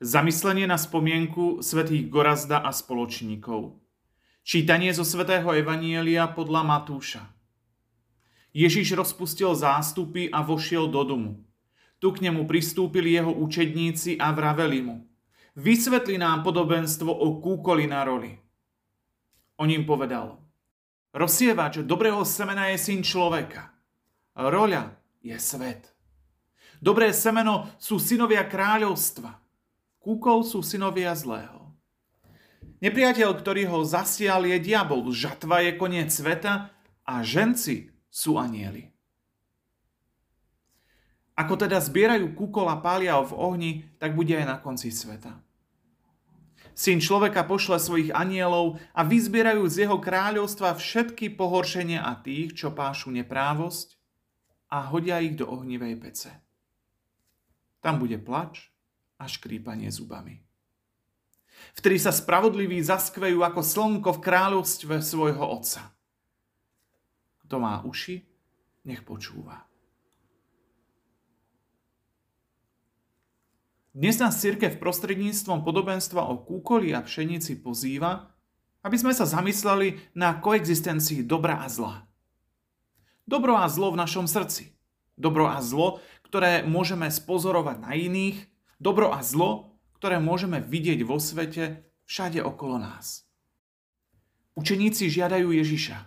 Zamyslenie na spomienku svätých Gorazda a spoločníkov. Čítanie zo svätého Evanielia podľa Matúša. Ježiš rozpustil zástupy a vošiel do domu. Tu k nemu pristúpili jeho učedníci a vraveli mu. Vysvetli nám podobenstvo o kúkoli na roli. On im povedal. Rozsievač dobrého semena je syn človeka. Roľa je svet. Dobré semeno sú synovia kráľovstva. Kúkol sú synovia zlého. Nepriateľ, ktorý ho zasial, je diabol. Žatva je koniec sveta a ženci sú anieli. Ako teda zbierajú kúkol a pália ho v ohni, tak bude aj na konci sveta. Syn človeka pošle svojich anielov a vyzbierajú z jeho kráľovstva všetky pohoršenia a tých, čo pášu neprávosť a hodia ich do ohnivej pece. Tam bude plač a škrípanie zubami. Vtedy sa spravodliví zaskvejú ako slnko v kráľovstve svojho otca. Kto má uši, nech počúva. Dnes nás církev prostredníctvom podobenstva o kúkoli a pšenici pozýva, aby sme sa zamysleli na koexistencii dobra a zla. Dobro a zlo v našom srdci. Dobro a zlo, ktoré môžeme spozorovať na iných. Dobro a zlo, ktoré môžeme vidieť vo svete všade okolo nás. Učeníci žiadajú Ježiša.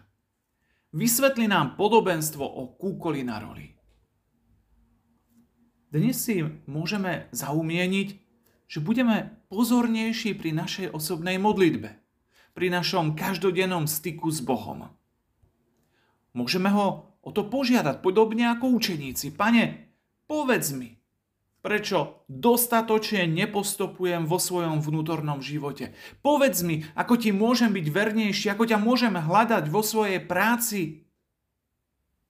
Vysvetli nám podobenstvo o kúkoli na roli. Dnes si môžeme zaumieniť, že budeme pozornejší pri našej osobnej modlitbe, pri našom každodennom styku s Bohom. Môžeme ho o to požiadať, podobne ako učeníci. Pane, povedz mi, prečo dostatočne nepostupujem vo svojom vnútornom živote. Povedz mi, ako ti môžem byť vernejší, ako ťa môžem hľadať vo svojej práci,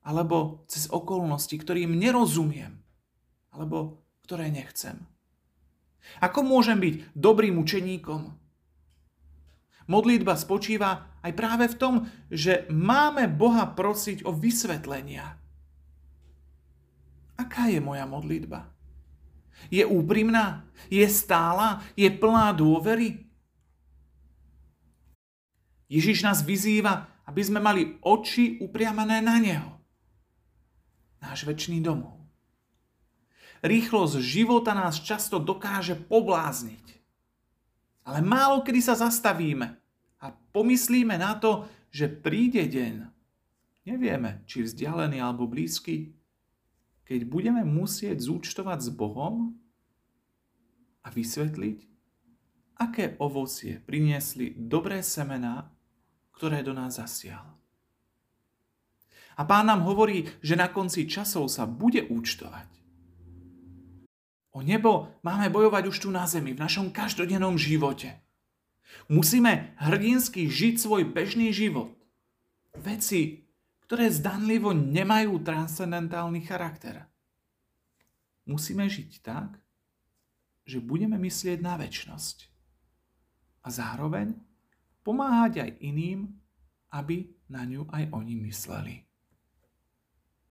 alebo cez okolnosti, ktorým nerozumiem, alebo ktoré nechcem. Ako môžem byť dobrým učeníkom? Modlitba spočíva aj práve v tom, že máme Boha prosiť o vysvetlenia. Aká je moja modlitba? Je úprimná? Je stála? Je plná dôvery? Ježiš nás vyzýva, aby sme mali oči upriamané na Neho. Náš väčší domov. Rýchlosť života nás často dokáže poblázniť. Ale málo kedy sa zastavíme a pomyslíme na to, že príde deň. Nevieme, či vzdialený alebo blízky, keď budeme musieť zúčtovať s Bohom a vysvetliť, aké ovocie priniesli dobré semená, ktoré do nás zasial. A pán nám hovorí, že na konci časov sa bude účtovať. O nebo máme bojovať už tu na zemi, v našom každodennom živote. Musíme hrdinsky žiť svoj bežný život. Veci, ktoré zdanlivo nemajú transcendentálny charakter. Musíme žiť tak, že budeme myslieť na väčnosť a zároveň pomáhať aj iným, aby na ňu aj oni mysleli.